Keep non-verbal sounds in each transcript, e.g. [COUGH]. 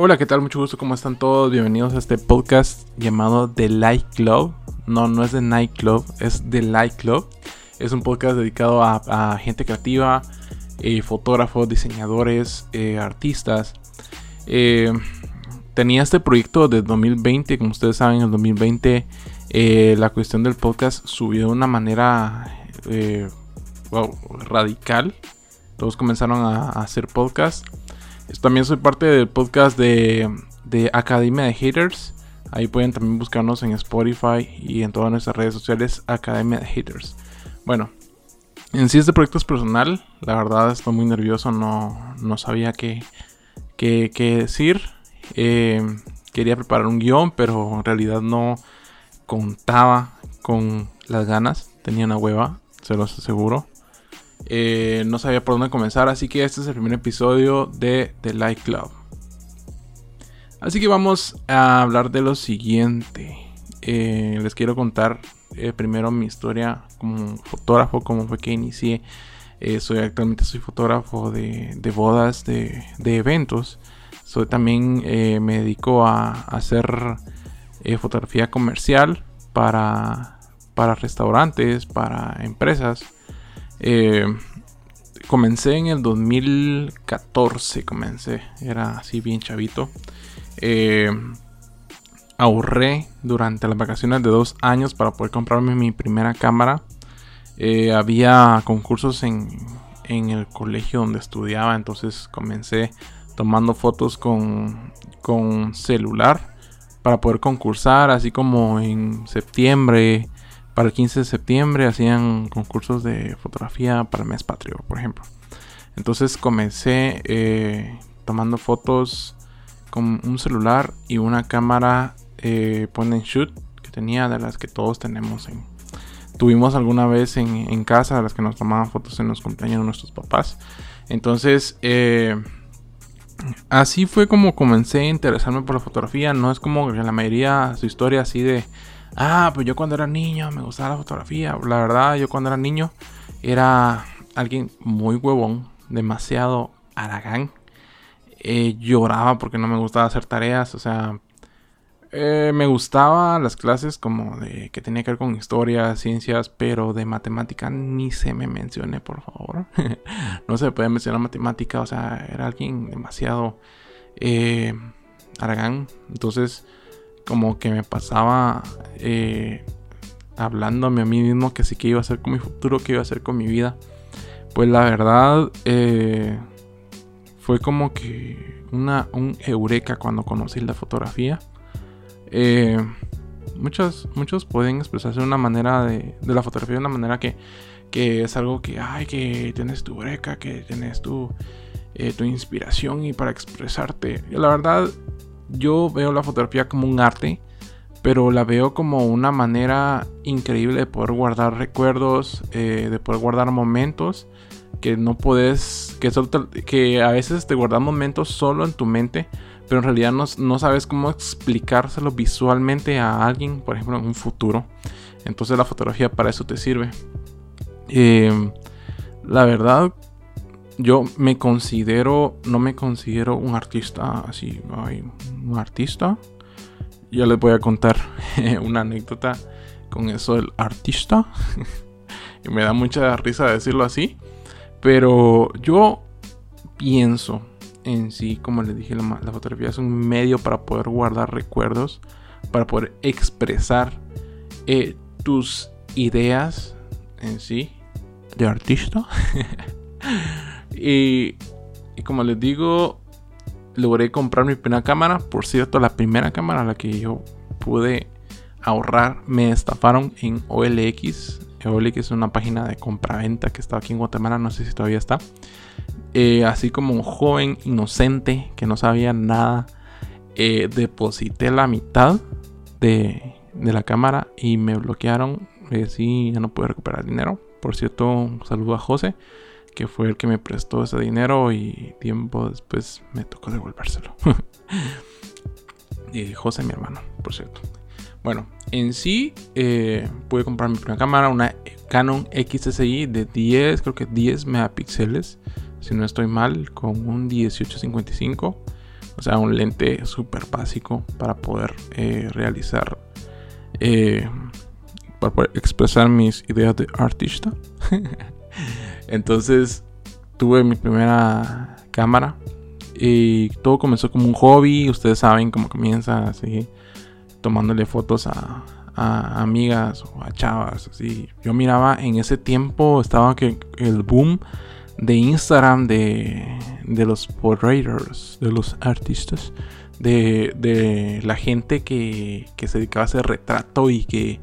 Hola, ¿qué tal? Mucho gusto, ¿cómo están todos? Bienvenidos a este podcast llamado The Light Club. No, no es The Night Club, es The Light Club. Es un podcast dedicado a, gente creativa, eh, fotógrafos, diseñadores, eh, artistas. Eh, tenía este proyecto de 2020, como ustedes saben, en el 2020 la cuestión del podcast subió de una manera radical. Todos comenzaron a, a hacer podcast. También soy parte del podcast de, Academia de Haters. Ahí pueden también buscarnos en Spotify y en todas nuestras redes sociales, Academia de Haters. Bueno, en sí este proyecto es personal. La verdad estoy muy nervioso, no, no sabía qué, qué, decir. Eh, quería preparar un guion, pero en realidad no contaba con las ganas. Tenía una hueva, se los aseguro. Eh, no sabía por dónde comenzar, así que este es el primer episodio de The Light Club. Así que vamos a hablar de lo siguiente. Eh, les quiero contar eh, primero mi historia como fotógrafo, cómo fue que inicié. soy actualmente soy fotógrafo de, bodas, de, eventos. Soy también me dedico a, hacer fotografía comercial para, para restaurantes, para empresas. Eh, comencé en el 2014, comencé, era así bien chavito. Eh, ahorré durante las vacaciones de dos años para poder comprarme mi primera cámara. Eh, había concursos en, en, el colegio donde estudiaba, entonces comencé tomando fotos con, con celular para poder concursar, así como en septiembre para el 15 de septiembre hacían concursos de fotografía para el mes patrio, por ejemplo. Entonces comencé eh, tomando fotos con un celular y una cámara eh, and shoot que tenía de las que todos tenemos en, tuvimos alguna vez en, casa, de las que nos tomaban fotos en los cumpleaños de nuestros papás. Entonces, eh, así fue como comencé a interesarme por la fotografía. No es como que la mayoría su historia así de Ah, pues yo cuando era niño me gustaba la fotografía. La verdad, yo cuando era niño era alguien muy huevón, demasiado aragán. Eh, lloraba porque no me gustaba hacer tareas, o sea, eh, me gustaban las clases como de que tenía que ver con historia, ciencias, pero de matemática ni se me mencione, por favor. [LAUGHS] no se puede mencionar matemática, o sea, era alguien demasiado eh, aragán. Entonces, como que me pasaba eh, hablándome a mí mismo que sí que iba a hacer con mi futuro, que iba a hacer con mi vida. Pues la verdad eh, fue como que una, un eureka cuando conocí la fotografía. Eh, muchos, muchos pueden expresarse de una manera de, de la fotografía de una manera que, que es algo que, ay, que tienes tu eureka, que tienes tu, tu inspiración y para expresarte. la verdad, yo veo la fotografía como un arte, pero la veo como una manera increíble de poder guardar recuerdos, eh, de poder guardar momentos que no puedes, que, que a veces te guardas momentos solo en tu mente, pero en realidad no, sabes cómo explicárselo visualmente a alguien, por ejemplo, en un futuro. Entonces la fotografía para eso te sirve. Eh, la verdad, yo me considero, no me considero un artista así, un artista. Ya les voy a contar [LAUGHS] una anécdota con eso del artista. [LAUGHS] y me da mucha risa decirlo así. Pero yo pienso en sí, como les dije, la, fotografía es un medio para poder guardar recuerdos, para poder expresar eh, tus ideas en sí de artista. [LAUGHS] Y, como les digo, logré comprar mi primera cámara. Por cierto, la primera cámara a la que yo pude ahorrar me estafaron en OLX. OLX es una página de compra-venta que estaba aquí en Guatemala, no sé si todavía está. Eh, así como un joven inocente que no sabía nada, eh, deposité la mitad de, la cámara y me bloquearon. Y así ya no pude recuperar dinero. Por cierto, un saludo a José que fue el que me prestó ese dinero y tiempo después me tocó devolvérselo. [LAUGHS] y José, mi hermano, por cierto. Bueno, en sí eh, pude comprar mi primera cámara, una Canon XSI de 10, creo que 10 megapíxeles, si no estoy mal, con un 1855. O sea, un lente súper básico para poder eh, realizar, eh, para poder expresar mis ideas de artista. [LAUGHS] Entonces tuve mi primera cámara y todo comenzó como un hobby. Ustedes saben cómo comienza así, tomándole fotos a, amigas o a chavas. Así. Yo miraba en ese tiempo, estaba que el boom de Instagram de, de los portraitors, de los artistas, de, de la gente que, que se dedicaba a hacer retrato y que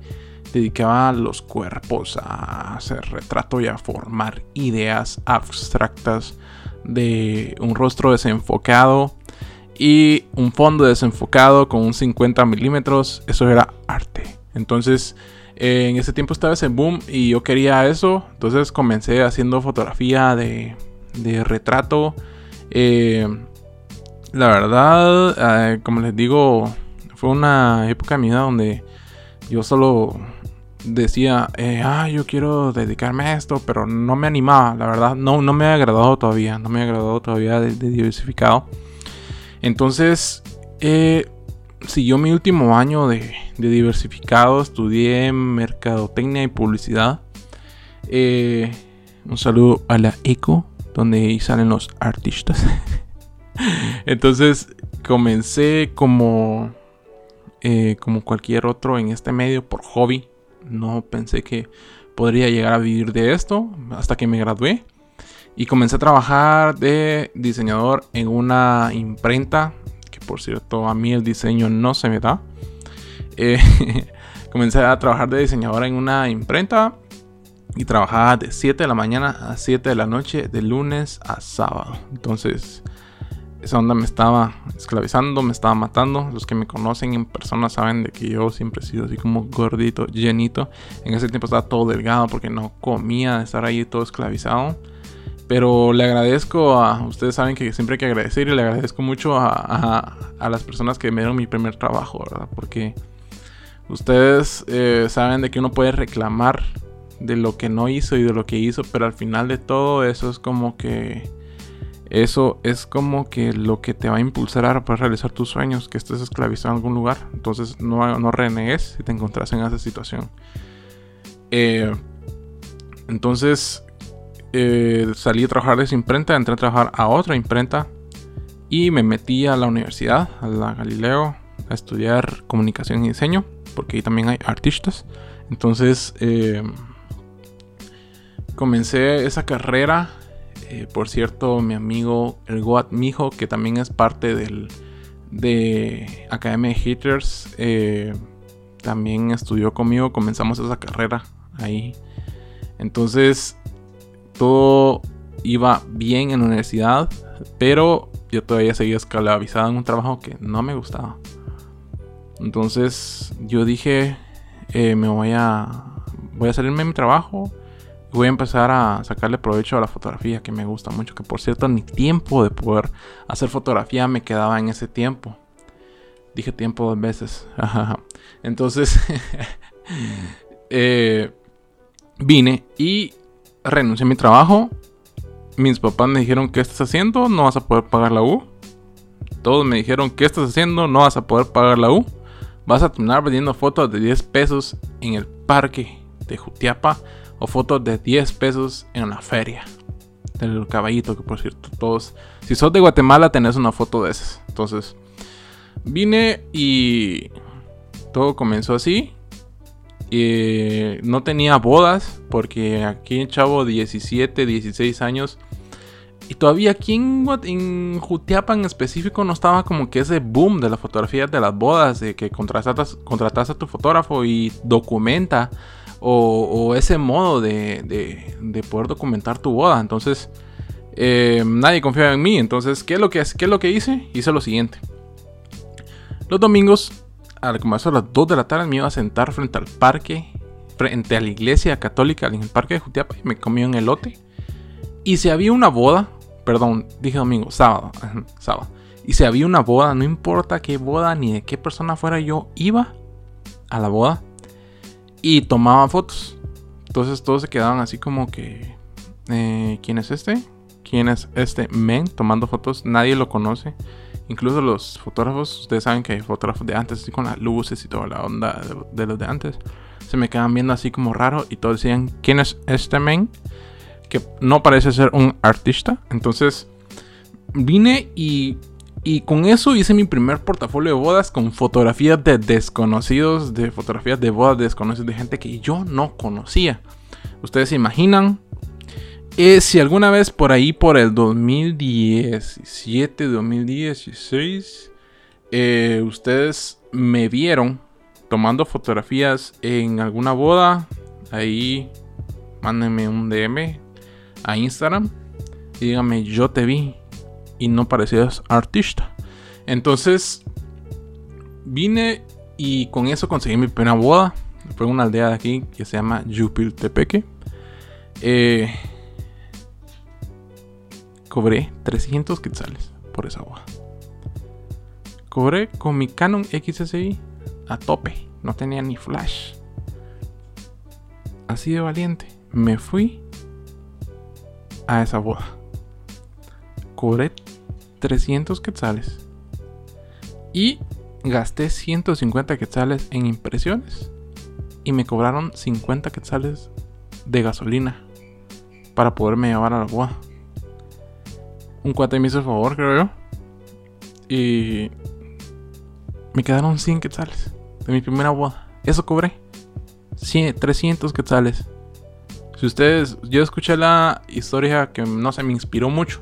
dedicaba los cuerpos a hacer retrato y a formar ideas abstractas de un rostro desenfocado y un fondo desenfocado con un 50 milímetros. Eso era arte. Entonces, eh, en ese tiempo estaba ese boom y yo quería eso. Entonces comencé haciendo fotografía de, de retrato. Eh, la verdad, eh, como les digo, fue una época vida donde yo solo decía, eh, ah, yo quiero dedicarme a esto, pero no me animaba, la verdad, no, no me ha agradado todavía, no me ha agradado todavía de, diversificado. Entonces, eh, siguió mi último año de, diversificado, estudié mercadotecnia y publicidad. Eh, un saludo a la ECO, donde ahí salen los artistas. [LAUGHS] Entonces, comencé como... Como cualquier otro en este medio por hobby no pensé que podría llegar a vivir de esto hasta que me gradué. Y comencé a trabajar de diseñador en una imprenta, que por cierto a mí el diseño no se me da. Eh, [LAUGHS] comencé a trabajar de diseñador en una imprenta y trabajaba de 7 de la mañana a 7 de la noche, de lunes a sábado. Entonces esa onda me estaba esclavizando, me estaba matando. Los que me conocen en persona saben de que yo siempre he sido así como gordito, llenito. En ese tiempo estaba todo delgado porque no comía de estar ahí todo esclavizado. Pero le agradezco a, ustedes saben que siempre hay que agradecer y le agradezco mucho a, las personas que me dieron mi primer trabajo, ¿verdad? Porque ustedes eh, saben de que uno puede reclamar de lo que no hizo y de lo que hizo, pero al final de todo eso es como que eso es como que lo que te va a impulsar a realizar tus sueños, que estés esclavizado en algún lugar. Entonces no, no renegues si te encontrás en esa situación. Eh, entonces eh, salí a trabajar de esa imprenta, entré a trabajar a otra imprenta y me metí a la universidad, a la Galileo, a estudiar comunicación y diseño, porque ahí también hay artistas. Entonces eh, comencé esa carrera eh, por cierto, mi amigo el Goat Mijo, que también es parte del, de Academia de Hitters, eh, también estudió conmigo. Comenzamos esa carrera ahí. Entonces, todo iba bien en la universidad, pero yo todavía seguía esclavizado en un trabajo que no me gustaba. Entonces, yo dije, eh, me voy a, voy a salirme de mi trabajo voy a empezar a sacarle provecho a la fotografía que me gusta mucho. Que por cierto, ni tiempo de poder hacer fotografía me quedaba en ese tiempo. Dije tiempo dos veces. [LAUGHS] Entonces, [LAUGHS] eh, vine y renuncié a mi trabajo. Mis papás me dijeron, ¿qué estás haciendo? No vas a poder pagar la U. Todos me dijeron, ¿qué estás haciendo? No vas a poder pagar la U. Vas a terminar vendiendo fotos de 10 pesos en el parque de Jutiapa o fotos de 10 pesos en la feria del caballito, que por cierto, todos, si sos de Guatemala, tenés una foto de esas. Entonces, vine y todo comenzó así. Y no tenía bodas, porque aquí en Chavo, 17, 16 años. Y todavía aquí en, en Jutiapa en específico no estaba como que ese boom de la fotografía de las bodas, de que contratas, contratas a tu fotógrafo y documenta o, ese modo de, poder documentar tu boda. Entonces, eh, nadie confiaba en mí. Entonces, ¿qué es, lo que, ¿qué es lo que hice? Hice lo siguiente. Los domingos, al comenzar a las 2 de la tarde, me iba a sentar frente al parque, frente a la iglesia católica, en el parque de Jutiapa, y me comía un elote. Y si había una boda, perdón, dije domingo, sábado, [LAUGHS] sábado. Y si había una boda, no importa qué boda ni de qué persona fuera, yo iba a la boda y tomaban fotos. Entonces todos se quedaban así como que, eh, ¿quién es este? ¿Quién es este men tomando fotos? Nadie lo conoce. Incluso los fotógrafos, ustedes saben que hay fotógrafos de antes, así con las luces y toda la onda de, los de antes. Se me quedan viendo así como raro y todos decían, ¿quién es este men? Que no parece ser un artista. Entonces vine y, y con eso hice mi primer portafolio de bodas con fotografías de desconocidos, de fotografías de bodas desconocidos, de gente que yo no conocía. Ustedes se imaginan eh, si alguna vez por ahí, por el 2017, 2016, eh, ustedes me vieron tomando fotografías en alguna boda, ahí mándenme un DM a Instagram y díganme, yo te vi y no parecías artista. Entonces, vine y con eso conseguí mi primera boda. Fue en una aldea de aquí que se llama Yupiltepeque. Eh, cobré 300 quetzales por esa boda. Cobré con mi Canon XSI a tope, no tenía ni flash. Así de valiente, me fui a esa boda. Cobré 300 quetzales y gasté 150 quetzales en impresiones y me cobraron 50 quetzales de gasolina para poderme llevar a la boda un cuate me hizo el favor, creo yo. Y me quedaron 100 quetzales de mi primera boda. Eso cobré. 100, 300 quetzales. Si ustedes, yo escuché la historia que no se me inspiró mucho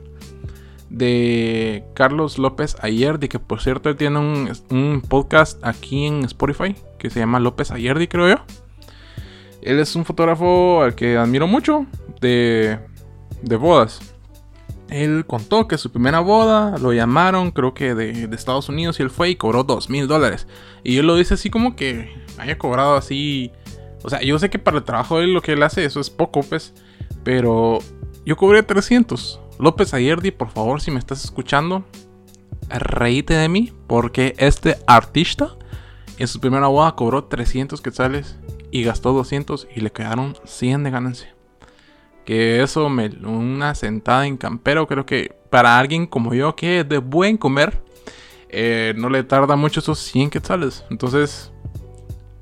de Carlos López Ayerdi, que por cierto tiene un, un, podcast aquí en Spotify que se llama López Ayerdi, creo yo. Él es un fotógrafo al que admiro mucho de, de bodas él contó que su primera boda lo llamaron, creo que de, Estados Unidos, y él fue y cobró dos mil dólares. Y él lo dice así como que haya cobrado así. O sea, yo sé que para el trabajo de él lo que él hace, eso es poco, pues. Pero yo cobré 300. López Ayerdi, por favor, si me estás escuchando, reíte de mí, porque este artista en su primera boda cobró 300 quetzales y gastó 200 y le quedaron 100 de ganancia. Que eso, me, una sentada en campero, creo que para alguien como yo que de buen comer, eh, no le tarda mucho esos 100 quetzales. Entonces,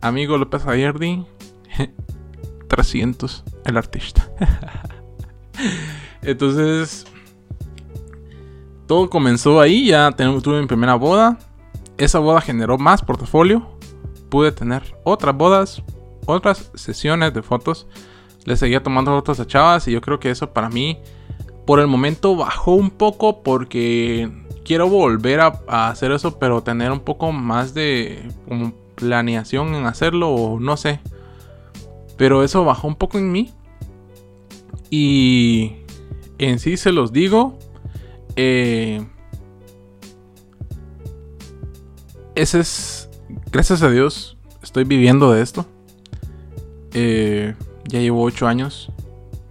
amigo López Ayerdi, [LAUGHS] 300 el artista. [LAUGHS] Entonces, todo comenzó ahí, ya tuve mi primera boda. Esa boda generó más portafolio. Pude tener otras bodas, otras sesiones de fotos le seguía tomando fotos a chavas y yo creo que eso para mí por el momento bajó un poco porque quiero volver a, hacer eso pero tener un poco más de planeación en hacerlo o no sé. Pero eso bajó un poco en mí. Y en sí se los digo. Eh, ese es, gracias a Dios, estoy viviendo de esto. Eh, ya llevo 8 años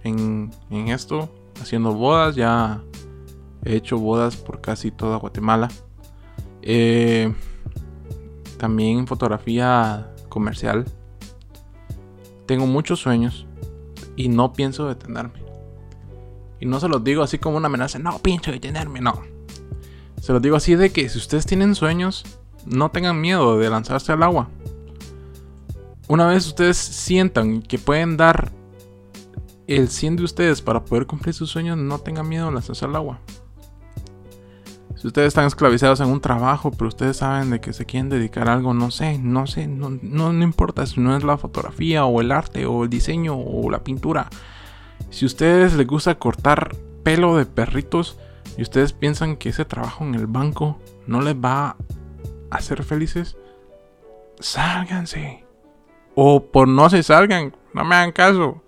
en, esto, haciendo bodas. Ya he hecho bodas por casi toda Guatemala. Eh, también fotografía comercial. Tengo muchos sueños y no pienso detenerme. Y no se los digo así como una amenaza, no pienso detenerme, no. Se los digo así de que si ustedes tienen sueños, no tengan miedo de lanzarse al agua. Una vez ustedes sientan que pueden dar el 100 de ustedes para poder cumplir sus sueños, no tengan miedo a lanzarse al agua. Si ustedes están esclavizados en un trabajo, pero ustedes saben de que se quieren dedicar a algo, no sé, no sé, no, no importa si no es la fotografía o el arte o el diseño o la pintura. Si a ustedes les gusta cortar pelo de perritos y ustedes piensan que ese trabajo en el banco no les va a hacer felices, sálganse. O por no se salgan, no me hagan caso.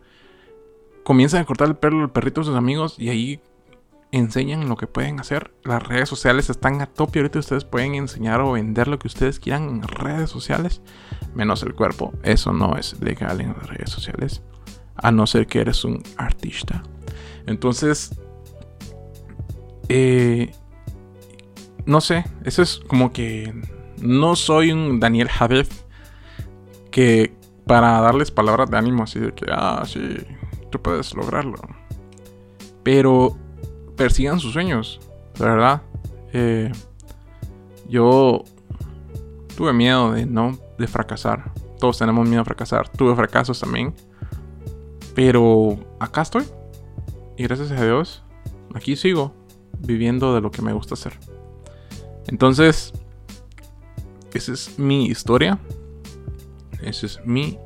Comienzan a cortar el pelo al perrito a sus amigos y ahí enseñan lo que pueden hacer. Las redes sociales están a tope. Ahorita ustedes pueden enseñar o vender lo que ustedes quieran en redes sociales, menos el cuerpo. Eso no es legal en las redes sociales, a no ser que eres un artista. Entonces, eh, no sé, eso es como que no soy un Daniel Javef que para darles palabras de ánimo, así de que, ah, sí, tú puedes lograrlo. Pero persigan sus sueños, la verdad. Eh, Yo tuve miedo de no de fracasar. Todos tenemos miedo a fracasar. Tuve fracasos también. Pero acá estoy. Y gracias a Dios, aquí sigo viviendo de lo que me gusta hacer. Entonces, esa es mi historia. Ese es mi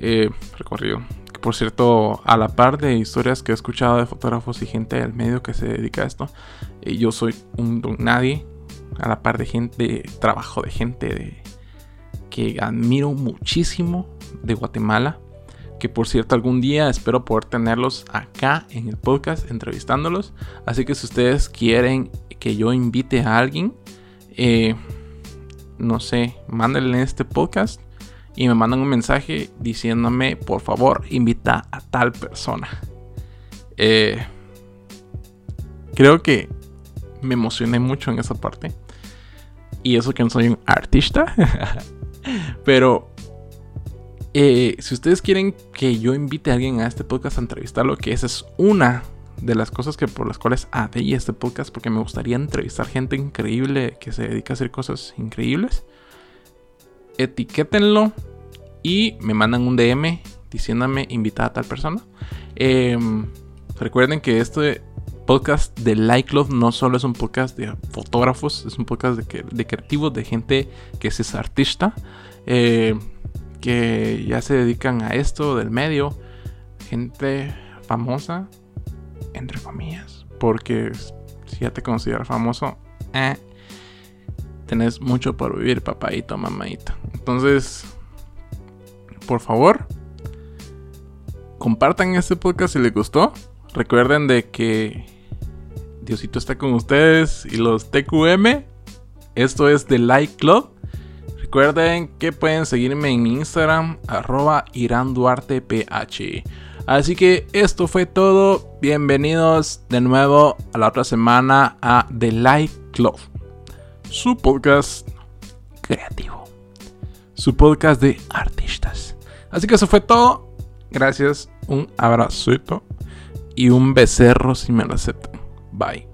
eh, recorrido. Por cierto, a la par de historias que he escuchado de fotógrafos y gente del medio que se dedica a esto, eh, yo soy un don nadie. A la par de gente, trabajo de gente de, que admiro muchísimo de Guatemala. Que por cierto, algún día espero poder tenerlos acá en el podcast entrevistándolos. Así que si ustedes quieren que yo invite a alguien, eh, no sé, mándenle este podcast y me mandan un mensaje diciéndome, por favor, invita a tal persona. Eh, creo que me emocioné mucho en esa parte. Y eso que no soy un artista. [LAUGHS] Pero eh, si ustedes quieren que yo invite a alguien a este podcast a entrevistarlo, que esa es una de las cosas que por las cuales abrí este podcast, porque me gustaría entrevistar gente increíble que se dedica a hacer cosas increíbles. Etiquétenlo y me mandan un DM diciéndome invitada a tal persona. Em, recuerden que este podcast de Like Love no solo es un podcast de fotógrafos, es un podcast de, de creativos, de gente que es artista, eh, que ya se dedican a esto del medio, gente famosa, entre comillas, porque si ya te consideras famoso, eh, tenés mucho por vivir, papadito, mamadito. Entonces, por favor, compartan este podcast si les gustó. Recuerden de que Diosito está con ustedes y los TQM. Esto es The Like Club. Recuerden que pueden seguirme en mi Instagram, arroba iranduarteph. Así que esto fue todo. Bienvenidos de nuevo a la otra semana a The Like Club. Su podcast creativo. Su podcast de artistas. Así que eso fue todo. Gracias. Un abracito y un becerro si me lo aceptan. Bye.